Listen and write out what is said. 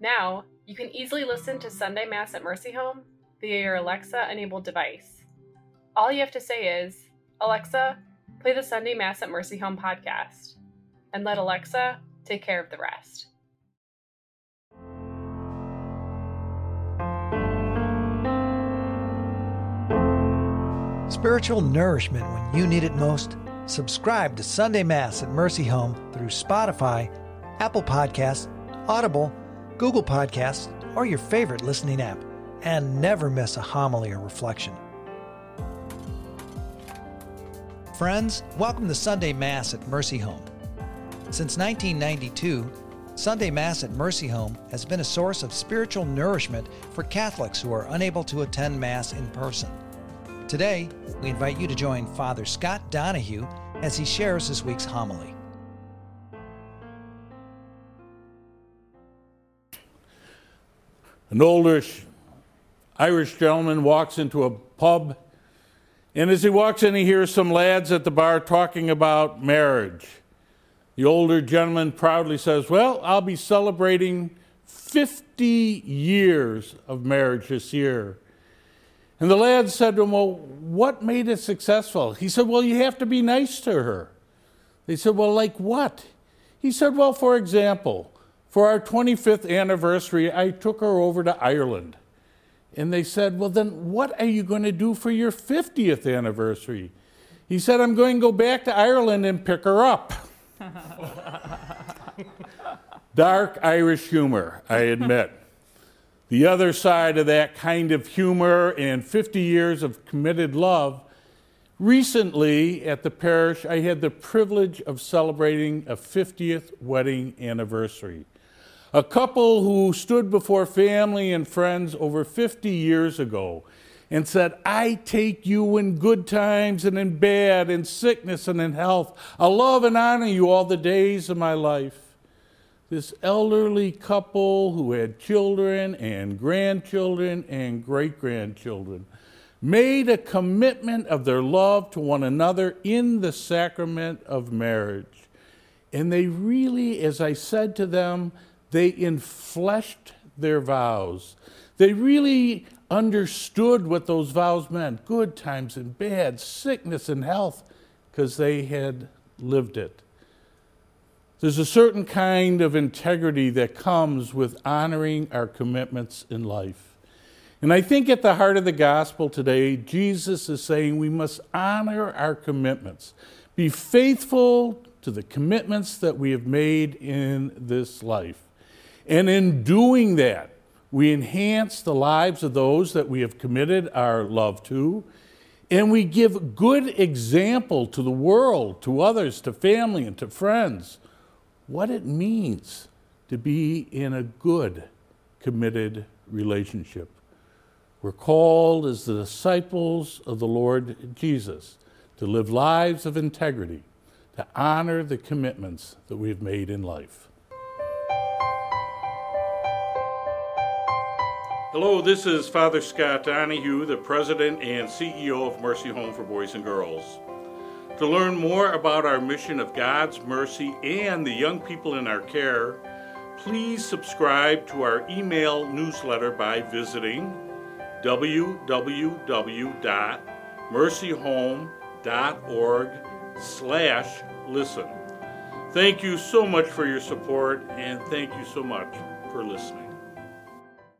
Now, you can easily listen to Sunday Mass at Mercy Home via your Alexa enabled device. All you have to say is, Alexa, play the Sunday Mass at Mercy Home podcast, and let Alexa take care of the rest. Spiritual nourishment when you need it most. Subscribe to Sunday Mass at Mercy Home through Spotify, Apple Podcasts, Audible, Google Podcasts, or your favorite listening app, and never miss a homily or reflection. Friends, welcome to Sunday Mass at Mercy Home. Since 1992, Sunday Mass at Mercy Home has been a source of spiritual nourishment for Catholics who are unable to attend Mass in person. Today, we invite you to join Father Scott Donahue as he shares this week's homily. An older Irish gentleman walks into a pub, and as he walks in, he hears some lads at the bar talking about marriage. The older gentleman proudly says, Well, I'll be celebrating 50 years of marriage this year. And the lad said to him, Well, what made it successful? He said, Well, you have to be nice to her. They said, Well, like what? He said, Well, for example, for our 25th anniversary, I took her over to Ireland. And they said, Well, then what are you going to do for your 50th anniversary? He said, I'm going to go back to Ireland and pick her up. Dark Irish humor, I admit. The other side of that kind of humor and 50 years of committed love. Recently at the parish, I had the privilege of celebrating a 50th wedding anniversary. A couple who stood before family and friends over 50 years ago and said, I take you in good times and in bad, in sickness and in health. I love and honor you all the days of my life this elderly couple who had children and grandchildren and great grandchildren made a commitment of their love to one another in the sacrament of marriage. And they really, as I said to them, they infleshed their vows. They really understood what those vows meant good times and bad, sickness and health, because they had lived it. There's a certain kind of integrity that comes with honoring our commitments in life. And I think at the heart of the gospel today, Jesus is saying we must honor our commitments, be faithful to the commitments that we have made in this life. And in doing that, we enhance the lives of those that we have committed our love to, and we give good example to the world, to others, to family, and to friends what it means to be in a good, committed relationship. We're called as the disciples of the Lord Jesus to live lives of integrity, to honor the commitments that we've made in life. Hello, this is Father Scott Donahue, the President and CEO of Mercy Home for Boys and Girls. To learn more about our mission of God's mercy and the young people in our care, please subscribe to our email newsletter by visiting www.mercyhome.org slash listen. Thank you so much for your support and thank you so much for listening.